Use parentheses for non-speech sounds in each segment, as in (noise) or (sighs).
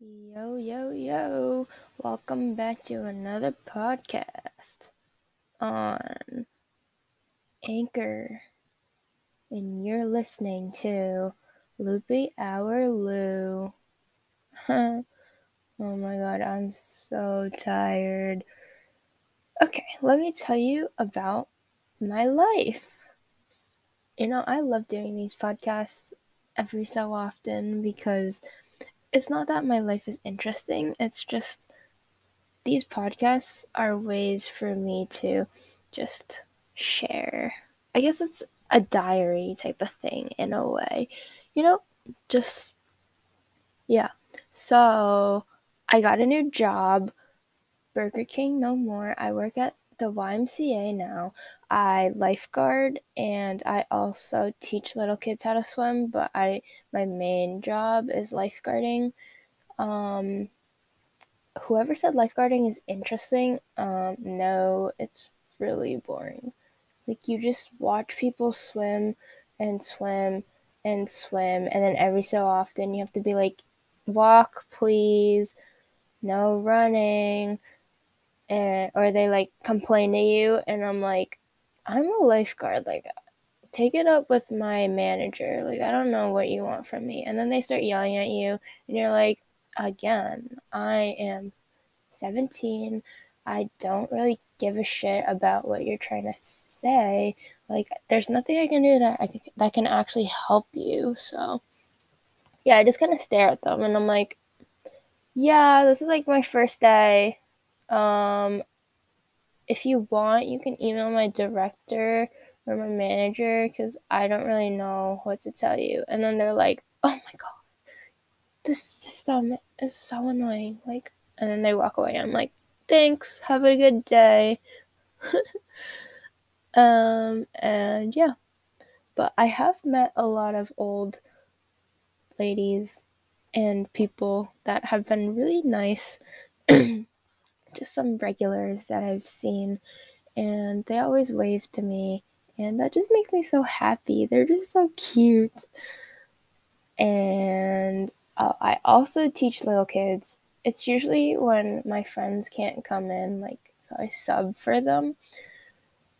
Yo, yo, yo. Welcome back to another podcast on Anchor. And you're listening to Loopy Hour Luo. (laughs) oh my god, I'm so tired. Okay, let me tell you about my life. You know, I love doing these podcasts every so often because it's not that my life is interesting, it's just these podcasts are ways for me to just share. I guess it's a diary type of thing in a way. You know, just yeah. So, I got a new job. Burger King no more. I work at the YMCA now. I lifeguard and I also teach little kids how to swim, but I my main job is lifeguarding. Um whoever said lifeguarding is interesting, um no, it's really boring. Like you just watch people swim and swim and swim and then every so often you have to be like walk please, no running and or they like complain to you and I'm like I'm a lifeguard like take it up with my manager like I don't know what you want from me. And then they start yelling at you and you're like again I am 17 I don't really give a shit about what you're trying to say. Like there's nothing I can do that I can, that can actually help you. So yeah I just kind of stare at them and I'm like yeah this is like my first day um, if you want, you can email my director or my manager because I don't really know what to tell you. And then they're like, oh my god, this system is so annoying. Like, and then they walk away. I'm like, thanks, have a good day. (laughs) um, and yeah, but I have met a lot of old ladies and people that have been really nice (clears throat) just some regulars that I've seen, and they always wave to me, and that just makes me so happy. They're just so cute. And uh, I also teach little kids. It's usually when my friends can't come in, like, so I sub for them.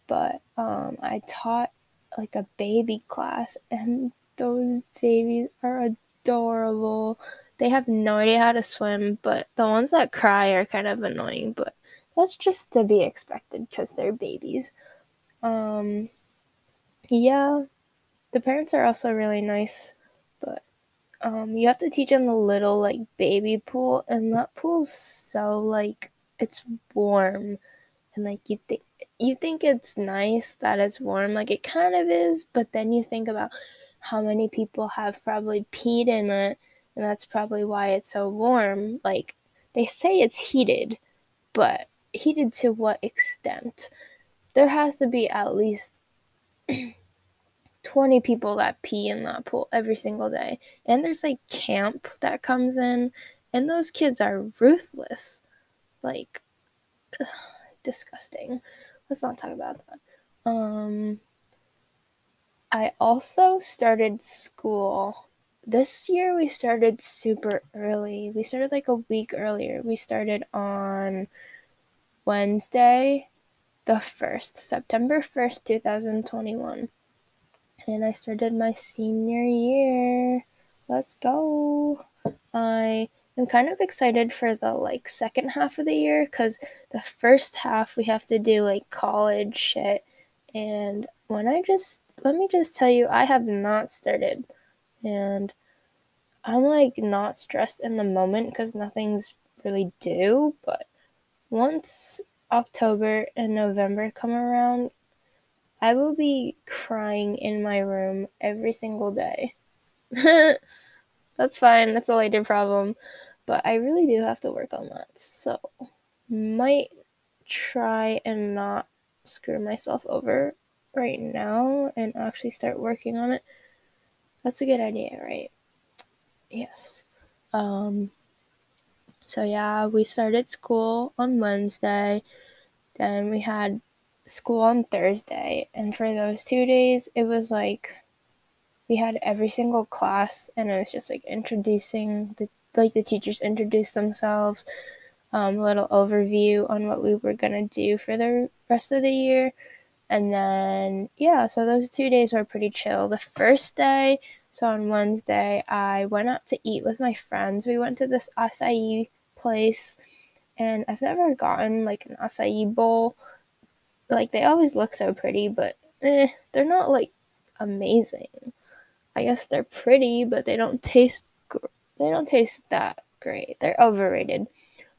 But um, I taught like a baby class, and those babies are adorable they have no idea how to swim, but the ones that cry are kind of annoying, but that's just to be expected because they're babies. Um, yeah, the parents are also really nice, but um, you have to teach them the little like baby pool, and that pool's so like it's warm, and like you think you think it's nice that it's warm, like it kind of is, but then you think about how many people have probably peed in it and that's probably why it's so warm. Like, they say it's heated, but heated to what extent? There has to be at least (clears throat) 20 people that pee in that pool every single day. And there's like camp that comes in, and those kids are ruthless. Like, ugh, (sighs) disgusting. Let's not talk about that. Um, I also started school this year we started super early. We started like a week earlier. We started on Wednesday, the 1st, September 1st, 2021. And I started my senior year. Let's go. I am kind of excited for the like second half of the year cuz the first half we have to do like college shit and when I just let me just tell you I have not started and I'm like not stressed in the moment because nothing's really due, but once October and November come around, I will be crying in my room every single day. (laughs) That's fine, that's a later problem, but I really do have to work on that. So, might try and not screw myself over right now and actually start working on it. That's a good idea, right? Yes. Um, so yeah, we started school on Wednesday. Then we had school on Thursday. And for those two days, it was like we had every single class and it was just like introducing the like the teachers introduced themselves, um, a little overview on what we were gonna do for the rest of the year. And then, yeah, so those two days were pretty chill. The first day, so on Wednesday, I went out to eat with my friends. We went to this acai place, and I've never gotten like an acai bowl. Like, they always look so pretty, but eh, they're not like amazing. I guess they're pretty, but they don't taste they don't taste that great. They're overrated,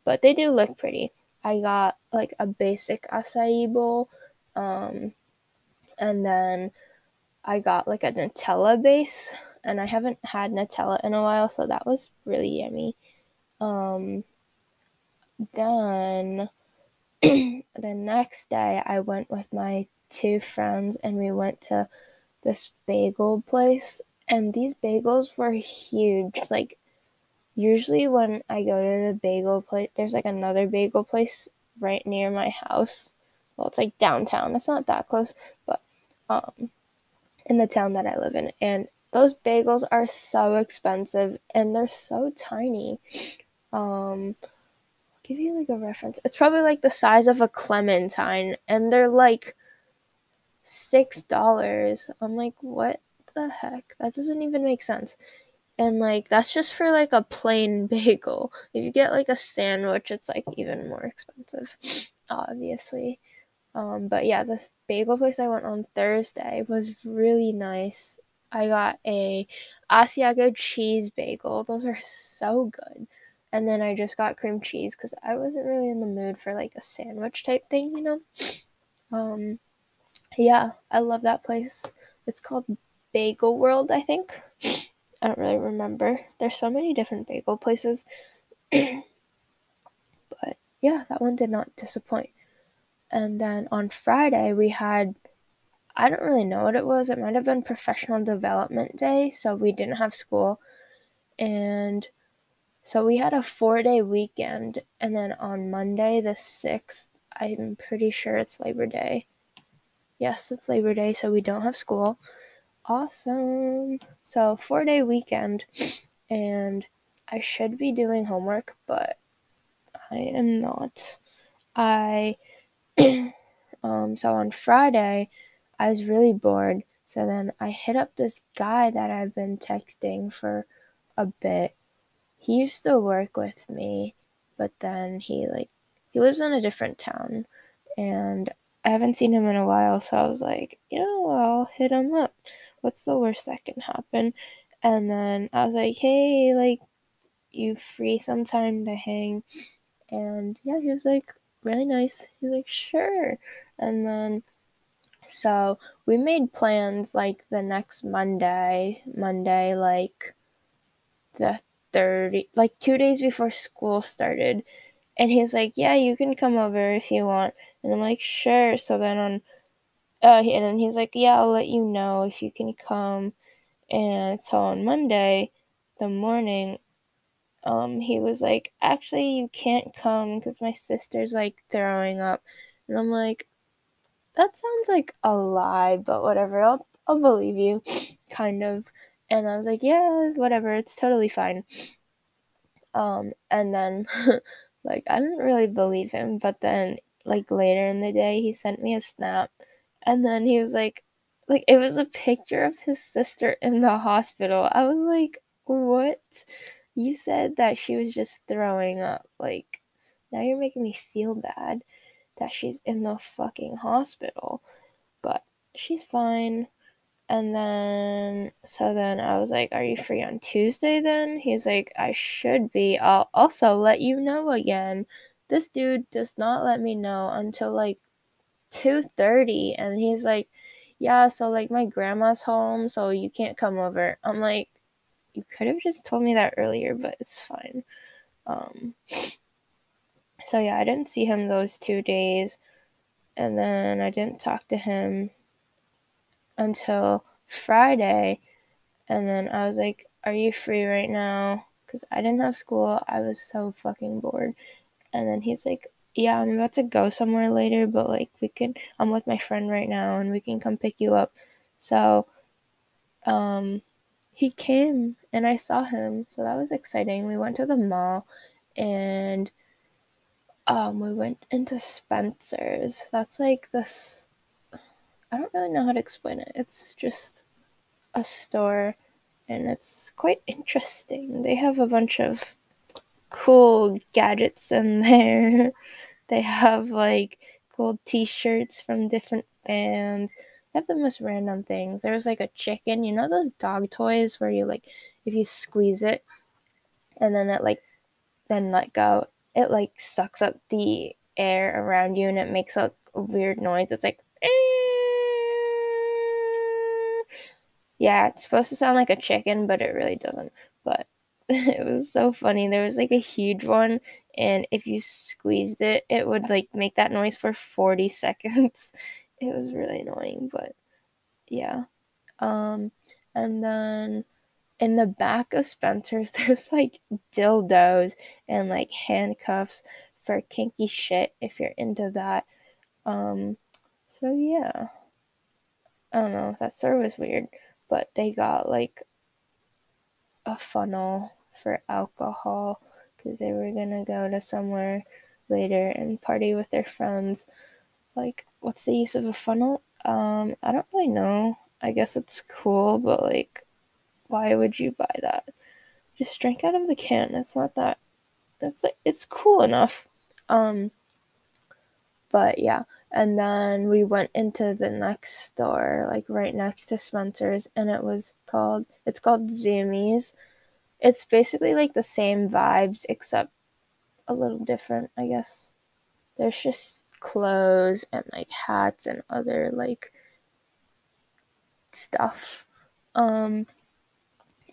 but they do look pretty. I got like a basic acai bowl, um, and then I got like a Nutella base, and I haven't had Nutella in a while, so that was really yummy. Um, then (clears throat) the next day, I went with my two friends, and we went to this bagel place, and these bagels were huge, like usually when I go to the bagel place, there's like another bagel place right near my house. Well, it's like downtown. It's not that close, but um, in the town that I live in, and those bagels are so expensive and they're so tiny. Um, I'll give you like a reference. It's probably like the size of a clementine, and they're like six dollars. I'm like, what the heck? That doesn't even make sense and like that's just for like a plain (laughs) bagel if you get like a sandwich it's like even more expensive (sniffs) obviously um, but yeah this bagel place i went on thursday was really nice i got a asiago cheese bagel those are so good and then i just got cream cheese because i wasn't really in the mood for like a sandwich type thing you know (sniffs) um yeah i love that place it's called bagel world i think I don't really remember. There's so many different bagel places. (clears throat) but yeah, that one did not disappoint. And then on Friday, we had, I don't really know what it was. It might have been professional development day. So we didn't have school. And so we had a four day weekend. And then on Monday, the 6th, I'm pretty sure it's Labor Day. Yes, it's Labor Day. So we don't have school awesome. So, four day weekend, and I should be doing homework, but I am not. I, (clears throat) um, so on Friday, I was really bored. So then I hit up this guy that I've been texting for a bit. He used to work with me, but then he like he lives in a different town and I haven't seen him in a while, so I was like, you know, I'll hit him up what's the worst that can happen? And then I was like, hey, like, you free sometime to hang? And yeah, he was like, really nice. He's like, sure. And then, so we made plans like the next Monday, Monday, like the 30, like two days before school started. And he's like, yeah, you can come over if you want. And I'm like, sure. So then on uh, and then he's like, Yeah, I'll let you know if you can come. And so on Monday, the morning, um, he was like, Actually, you can't come because my sister's like throwing up. And I'm like, That sounds like a lie, but whatever. I'll, I'll believe you, (sniffs) kind of. And I was like, Yeah, whatever. It's totally fine. Um, and then, (laughs) like, I didn't really believe him, but then, like, later in the day, he sent me a snap and then he was like, like it was a picture of his sister in the hospital. I was like, what? You said that she was just throwing up. Like, now you're making me feel bad that she's in the fucking hospital. But she's fine. And then, so then I was like, Are you free on Tuesday then? He's like, I should be. I'll also let you know again. This dude does not let me know until like 2:30 and he's like, "Yeah, so like my grandma's home, so you can't come over." I'm like, "You could have just told me that earlier, but it's fine." Um So yeah, I didn't see him those 2 days and then I didn't talk to him until Friday and then I was like, "Are you free right now?" cuz I didn't have school. I was so fucking bored. And then he's like, yeah, I'm about to go somewhere later, but like we can I'm with my friend right now and we can come pick you up. So um he came and I saw him, so that was exciting. We went to the mall and um, we went into Spencer's. That's like this. I don't really know how to explain it. It's just a store and it's quite interesting. They have a bunch of cool gadgets in (laughs) there. they have like cool t shirts from different bands. They have the most random things. There was like a chicken, you know those dog toys where you like if you squeeze it and then it like then let go, it like sucks up the air around you and it makes a weird noise. It's like yeah, it's supposed to sound like a chicken, but it really doesn't. But (laughs) it was so funny. There was like a huge one, and if you squeezed it, it would like make that noise for 40 (laughs) seconds. It was really annoying, but yeah. Um, and then in the back of Spencer's, (laughs) there's like dildos and like handcuffs for kinky shit if you're into that. Um, so yeah. I don't know, that store was weird, but they got like a funnel for alcohol because they were gonna go to somewhere later and party with their friends. Like, what's the use of a funnel? Um, I don't really know. I guess it's cool, but like, why would you buy that? Just drink out of the can. It's not that. It's like it's cool enough. Um, but yeah, and then we went into the next store, like right next to Spencer's, and it was called. It's called Zumiez. It's basically like the same vibes except a little different, I guess. There's just clothes and like hats and other like stuff. Um,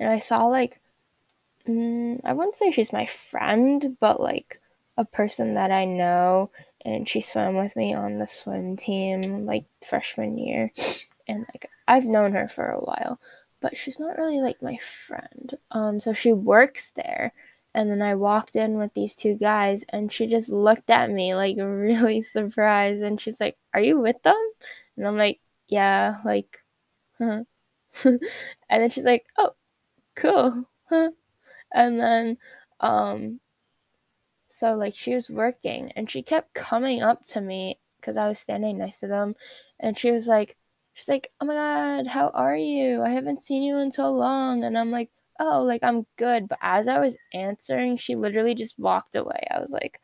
and I saw like mm, I wouldn't say she's my friend, but like a person that I know, and she swam with me on the swim team like freshman year, and like I've known her for a while, but she's not really like my friend. Um, so she works there, and then I walked in with these two guys, and she just looked at me like (laughs) really surprised, and she's like, "Are you with them?" And I'm like, "Yeah," like, (laughs) huh. (laughs) and then she's like, "Oh." Cool. and then, um, so like she was working and she kept coming up to me because I was standing next to them and she was like, she's like, oh my God, how are you? I haven't seen you in so long. And I'm like, oh, like I'm good. But as I was answering, she literally just walked away. I was like,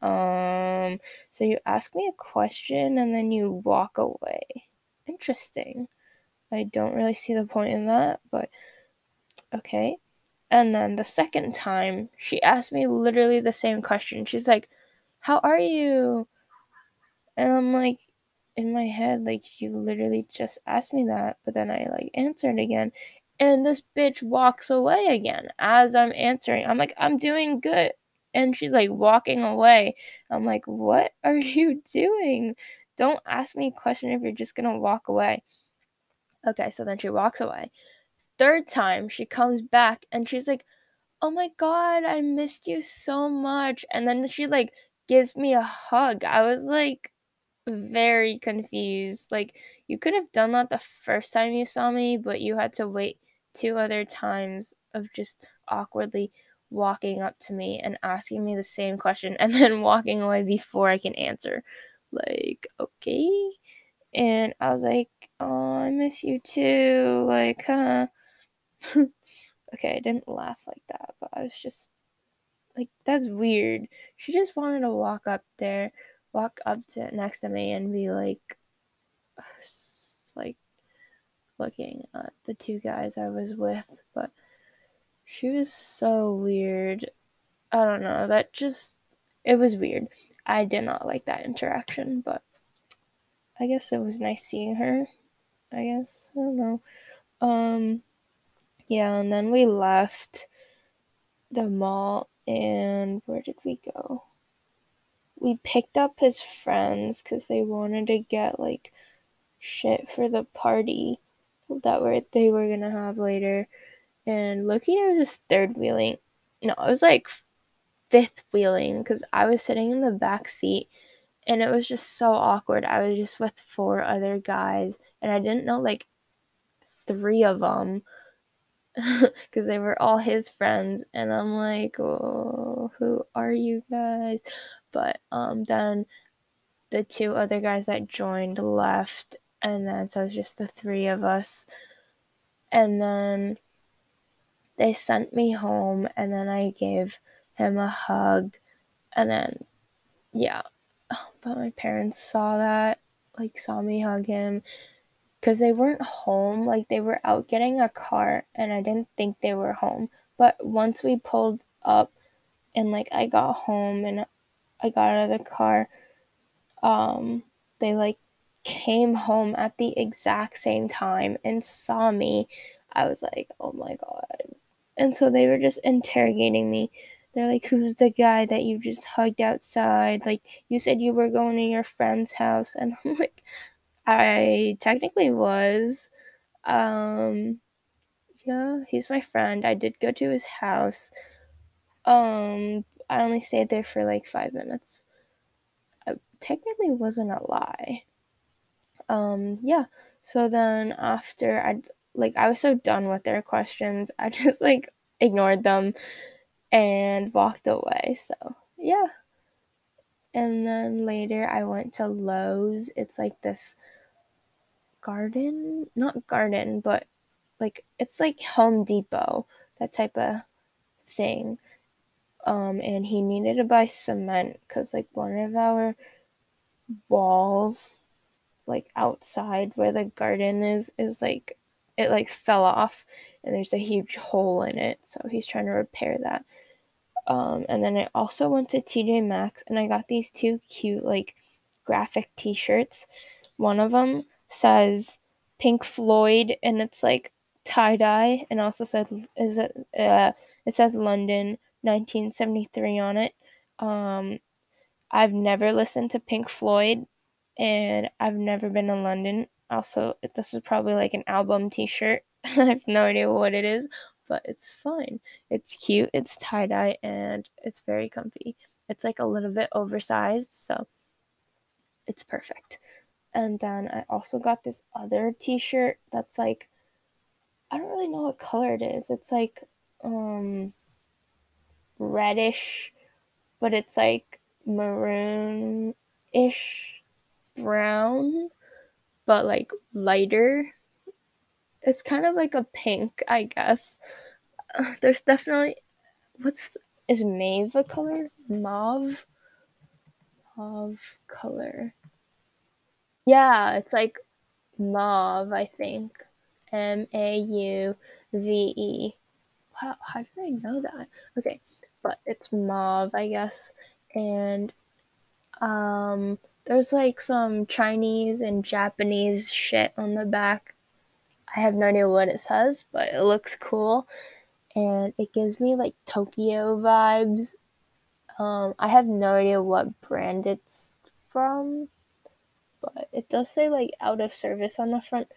um, so you ask me a question and then you walk away. Interesting. I don't really see the point in that, but okay. And then the second time, she asked me literally the same question. She's like, How are you? And I'm like, in my head, like, you literally just asked me that. But then I, like, answered again. And this bitch walks away again as I'm answering. I'm like, I'm doing good. And she's like walking away. I'm like, What are (laughs) you doing? Don't ask me a question if you're just gonna walk away. Okay, so then she walks away third time she comes back and she's like, "Oh my god, I missed you so much." And then she like gives me a hug. I was like very confused. Like you could have done that the first time you saw me, but you had to wait two other times of just awkwardly walking up to me and asking me the same question and (laughs) then walking away before I can answer. Like, okay. And I was like, oh, I miss you too. Like, huh? (laughs) okay, I didn't laugh like that, but I was just like, that's weird. She just wanted to walk up there, walk up to next to me, and be like, (sighs) like looking at the two guys I was with, but she was so weird. I don't know. That just it was weird. I did not like that interaction, but I guess it was nice seeing her. I guess I don't know. Um yeah, and then we left the mall and where did we go? We picked up his friends because they wanted to get like shit for the party that were they were gonna have later. And lucky I was third wheeling. No, I was like fifth wheeling because I was sitting in the back seat and it was just so awkward. I was just with four other guys and I didn't know like three of them (laughs) because they were all his friends and i'm like oh who are you guys? But um then the two other guys that joined left and then so it was just the three of us. And then they sent me home and then i gave him a hug and then yeah. (sighs) But my parents saw that like saw me hug him because they weren't home. Like they were out getting a car, and I didn't think they were home. But once we pulled up, and like I got home and I got out of the car, um, they like came home at the exact same time and saw me. I was like, oh my god. And so they were just interrogating me. They're like, who's the guy that you just hugged outside? Like, you said you were going to your friend's house. (laughs) And I'm like, I technically was. Um, yeah, he's my friend. I did go to his house. Um, I only stayed there for like five minutes. I technically wasn't a lie. Um, yeah. So then after I like I was so done with their questions, (laughs) I just like ignored them and walked away. So yeah. And then later I went to Lowe's. It's like this garden, not garden, but like it's like Home Depot, that type of thing. Um, and he needed to buy cement because like one of our walls, like outside where the garden is, is like it like fell off and there's a huge hole in it. So he's trying to repair that. Um, and then I also went to TJ Maxx and I got these two cute like graphic T-shirts. One of them says Pink Floyd and it's like tie dye and also said is it uh, it says London 1973 on it. Um, I've never listened to Pink Floyd and I've never been in London. Also, this is probably like an album T-shirt. (laughs) I have no idea what it is, but it's fine. It's cute. It's tie dye and it's very comfy. It's like a little bit oversized, so it's perfect. And then I also got this other t-shirt that's like I don't really know what color it is. It's like um reddish, but it's like maroon ish brown, but like lighter. It's kind of like a pink, I guess. Uh, there's definitely what's is mauve a color? Mauve? Mauve color. Yeah, it's like mauve, I think. M A U V E. How, how did I know that? Okay, but it's mauve, I guess. And um, there's like some Chinese and Japanese shit on the back. I have no idea what it says, but it looks cool. And it gives me like Tokyo vibes. Um, I have no idea what brand it's from but it does say like out of service on the front.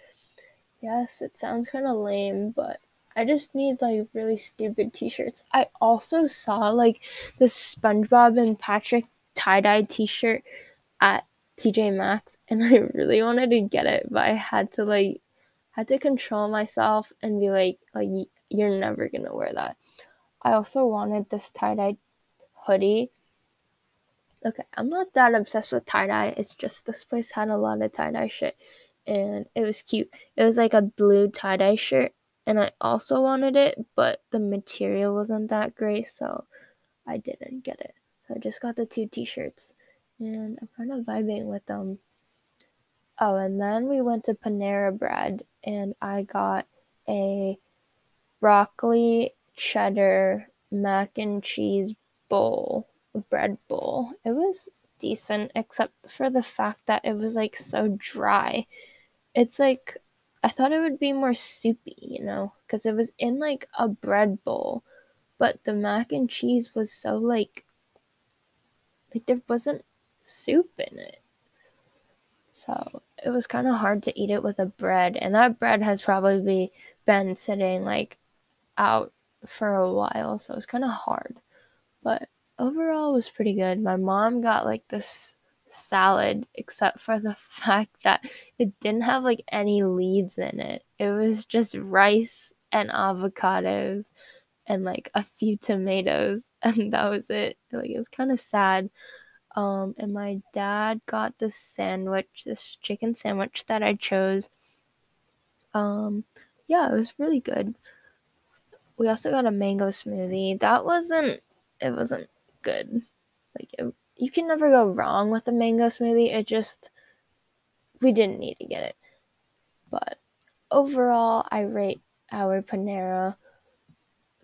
Yes, it sounds kind of lame, but I just need like really stupid t-shirts. I also saw like the SpongeBob and Patrick tie-dye t-shirt at TJ Maxx and (laughs) I really wanted to get it, but I had to like had to control myself and be like like you're never to wear that. I also wanted this tie-dye hoodie okay, I'm not that obsessed with tie dye. It's just this place had a lot of tie dye shit, and it was cute. It was like a blue tie dye shirt, and I also wanted it, but the material wasn't that great, so I didn't get it. So I just got the two t-shirts, and I'm kind of vibing with them. Oh, and then we went to Panera Bread, and I got a broccoli cheddar mac and cheese bowl bread bowl. It was decent, except for the fact that it was like so dry. It's like I thought it would be more soupy, you know, because it was in like a bread bowl, but the mac and cheese was so like like there wasn't soup in it. So it was kind of hard to eat it with a bread, and that bread has probably been sitting like out for a while, so it was kind of hard. But overall was pretty good. My mom got like this salad except for the (laughs) fact that it didn't have like any leaves in it. It was just rice and avocados and like a few tomatoes (laughs) and that was it. Like it was kind of sad. Um, and my dad got this sandwich, this chicken sandwich that I chose. Um, yeah, it was really good. We also got a mango smoothie. That wasn't it wasn't good. Like it, you can never go wrong with a mango smoothie. It just we didn't need to get it. But overall, I rate our Panera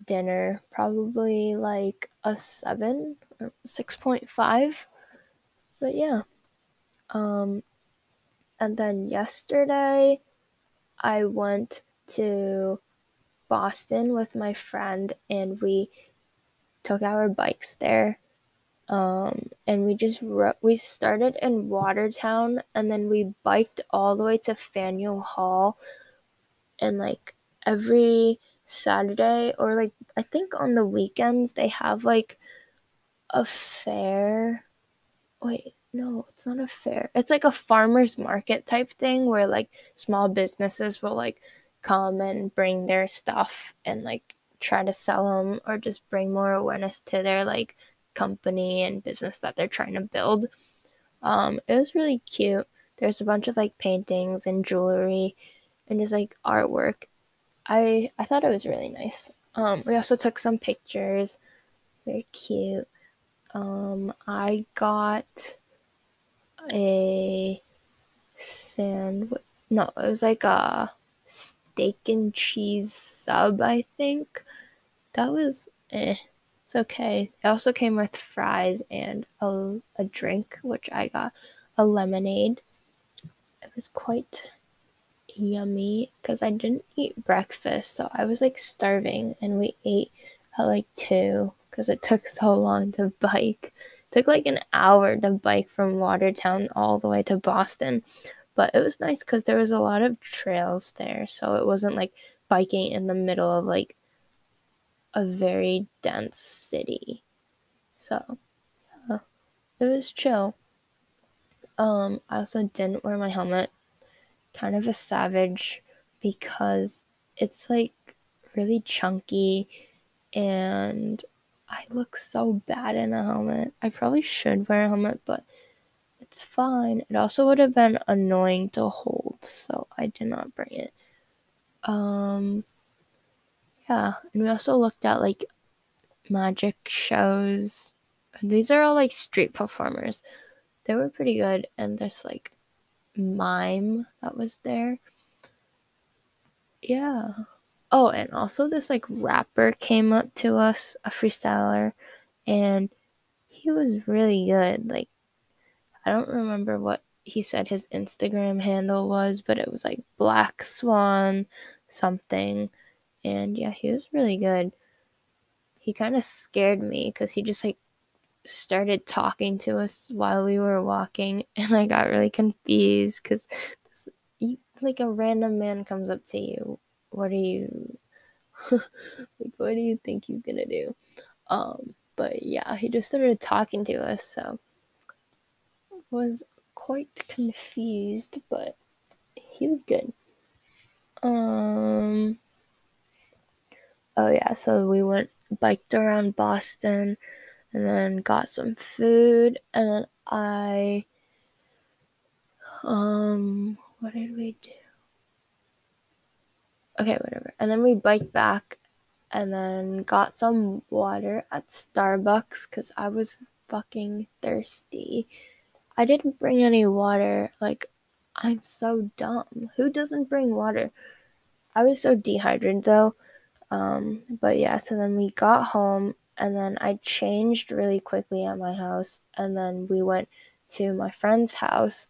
dinner probably like a 7 or 6.5. But yeah. Um and then yesterday I went to Boston with my friend and we took our bikes there. Um, and we just ro- we started in Watertown and then we biked all the way to Faneuil Hall. And like every Saturday or like I think on the weekends they have like a fair. Wait, no, it's not a fair. It's like a farmers market type thing where like small businesses will like come and bring their stuff and like try to sell them or just bring more awareness to their like company and business that they're trying to build. Um, it was really cute. There's a bunch of like paintings and jewelry and just like artwork. I I thought it was really nice. Um, we also took some pictures. Very cute. Um, I got a sandwich. No, it was like a steak and cheese sub, I think. That was eh. It's okay. It also came with fries and a, a drink, which I got a lemonade. It was quite yummy because I didn't eat breakfast, so I was like starving, and we ate at like 2 because it took so long to bike. It took like an hour to bike from Watertown all the way to Boston. But it was nice because there was a lot of trails there, so it wasn't like biking in the middle of like a very dense city. So, yeah, it was chill. Um, I also didn't wear my helmet. Kind of a savage because it's like really chunky and I look so bad in a helmet. I probably should wear a helmet, but it's fine. It also would have been annoying to hold, so I did not bring it. Um yeah, and we also looked at like magic shows. These are all like street performers. They were pretty good and there's like mime that was there. Yeah. Oh, and also this like rapper came up to us, a freestyler, and he was really good. Like I don't remember what he said his Instagram handle was, but it was like Black Swan something. And yeah, he was really good. He kind of scared me because he just like started talking to us while we were walking, (laughs) and I got really confused because like a random man comes up to you. What are you (laughs) like? What do you think he's gonna do? Um, but yeah, he just started talking to us, so was quite confused, but he was good. Um. Oh yeah, so we went biked around Boston, and then got some food, and then I. Um, what did we do? Okay, whatever. And then we biked back, and then got some water at Starbucks because I was fucking thirsty. I didn't bring any water. Like, I'm so dumb. Who doesn't bring water? I was so dehydrated though. Um, but yeah, so then we got home and then I changed really quickly at my house and then we went to my friend's house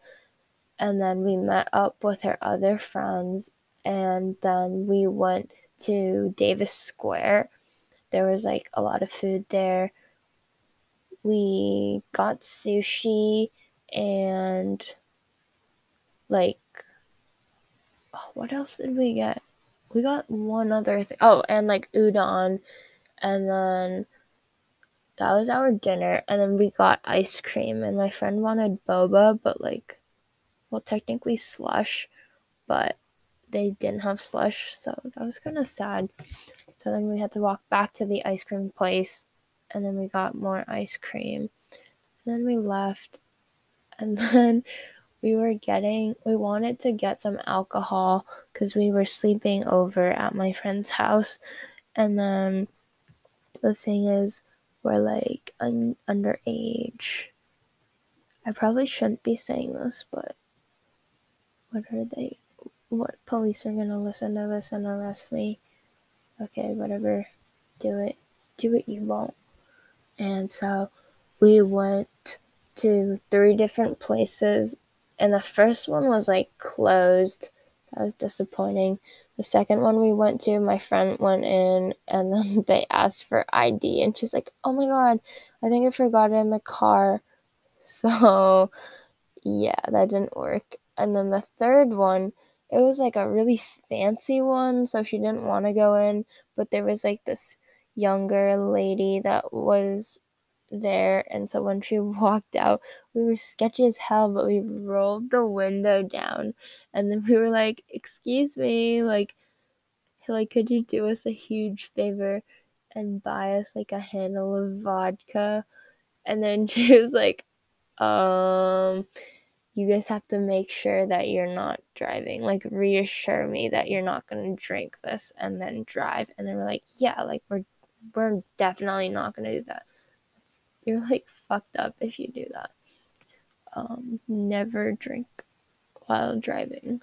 and then we met up with her other friends and then we went to Davis Square. There was like a lot of food there. We got sushi and like oh, what else did we get? We got one other thing. Oh, and like udon and then that was our dinner and then we got ice cream and my friend wanted boba but like well technically slush but they didn't have slush, so that was kind of sad. So then we had to walk back to the ice cream place, and then we got more ice cream. And then we left, and (laughs) then we were getting, we wanted to get some alcohol because we were sleeping over at my friend's house. And then the thing is, we're like un- underage. I probably shouldn't be saying this, but what are they? What police are gonna listen to this and arrest me? Okay, whatever. Do it. Do it, you won't. And so we went to three different places, and the first one was like closed. That was disappointing. The second one we went to, my friend went in and then (laughs) they asked for ID, and she's like, Oh my god, I think I forgot it in the car. (laughs) So, yeah, that didn't work. And then the third one, it was like a really fancy one, so she didn't want to go in, but there was like this younger lady that was there and so when she (laughs) walked out we were sketchy as hell but we rolled the window down and then we were like excuse me like like could you do us a huge favor and buy us like a handle of vodka? And then (laughs) she was like um you guys have to make sure that you're not driving. Like, reassure me that you're not gonna drink this and then drive. And they were like, yeah, like we're we're definitely not gonna do that. You're like fucked up if you do that. Um, never drink while driving.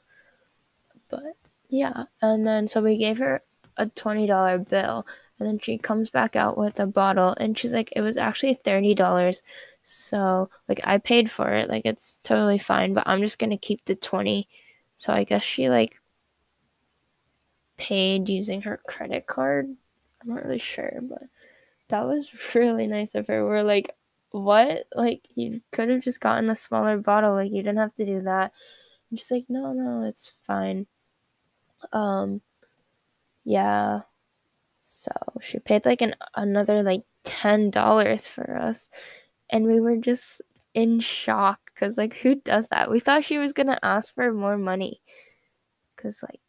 But yeah, and then so we gave her a twenty dollar bill, and then she comes back out with a bottle, and she's like, it was actually thirty dollars. So, like, I paid for it. Like, it's totally fine, but I'm just going to keep the 20. So, I guess she, like, paid using her credit card. I'm not really sure, but that was (laughs) really nice of her. We're like, what? Like, you could have just gotten a smaller bottle. Like, you didn't have to do that. And she's like, no, no, it's fine. Um, yeah. So she paid like an another like ten dollars for us. And we were just in shock because like who does that? We thought she was gonna ask for more money because like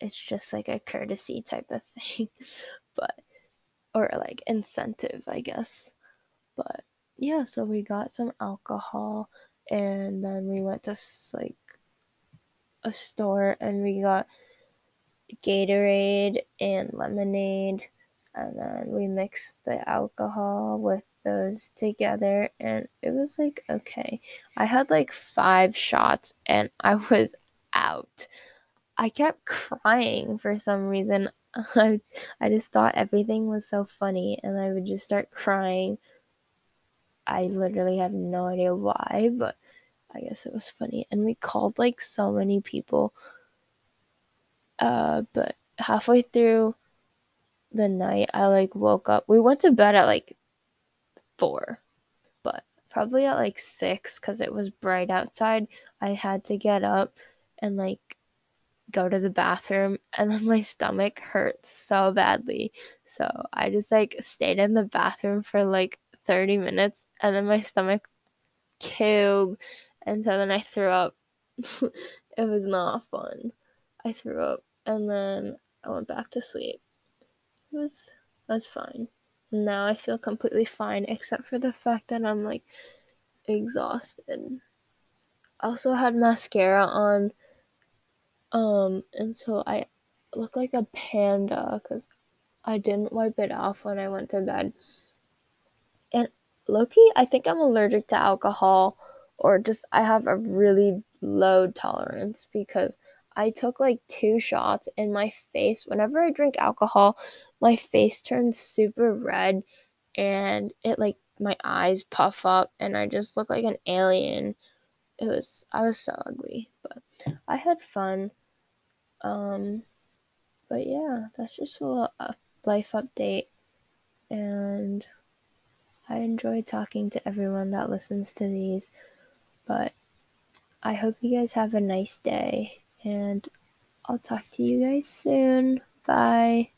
it's just like a courtesy type of (laughs) thing but or like incentive i guess. But yeah so we got some alcohol and then we went to like a store and we got gatorade and lemonade and then we mixed the alcohol with those together and it was like okay. I had like 5 shots and (laughs) I was out. I kept crying for some reason. (laughs) I I just thought everything was so funny and I would just start crying. I literally have no idea why, but I guess it was funny. And we called like so many people. Uh, but halfway through the night, I like woke up. We went to bed at like four, but probably at like six because it was bright outside. I had to get up and like go to the bathroom, and then my stomach hurt so badly. So I just like stayed in the bathroom for like 30 minutes, and then my stomach killed, and so then I threw up. (laughs) it was not fun. I threw up, and then I went back to sleep. It was that's fine now I feel completely fine, except for the fact that I'm like exhausted. I also had mascara on, um, and so I look like a panda because I didn't wipe it off when I went to bed. And Loki, I think I'm allergic to alcohol, or just I have a really low tolerance because I took like two shots in my face. Whenever I drink alcohol, my face turns super red and it like my eyes puff up and I just look like an alien. It was I was so ugly, but I had fun. Um but yeah, that's just a little life update and I enjoy talking to everyone that listens to these. But I hope you guys have a nice day and I'll talk to you guys soon. Bye.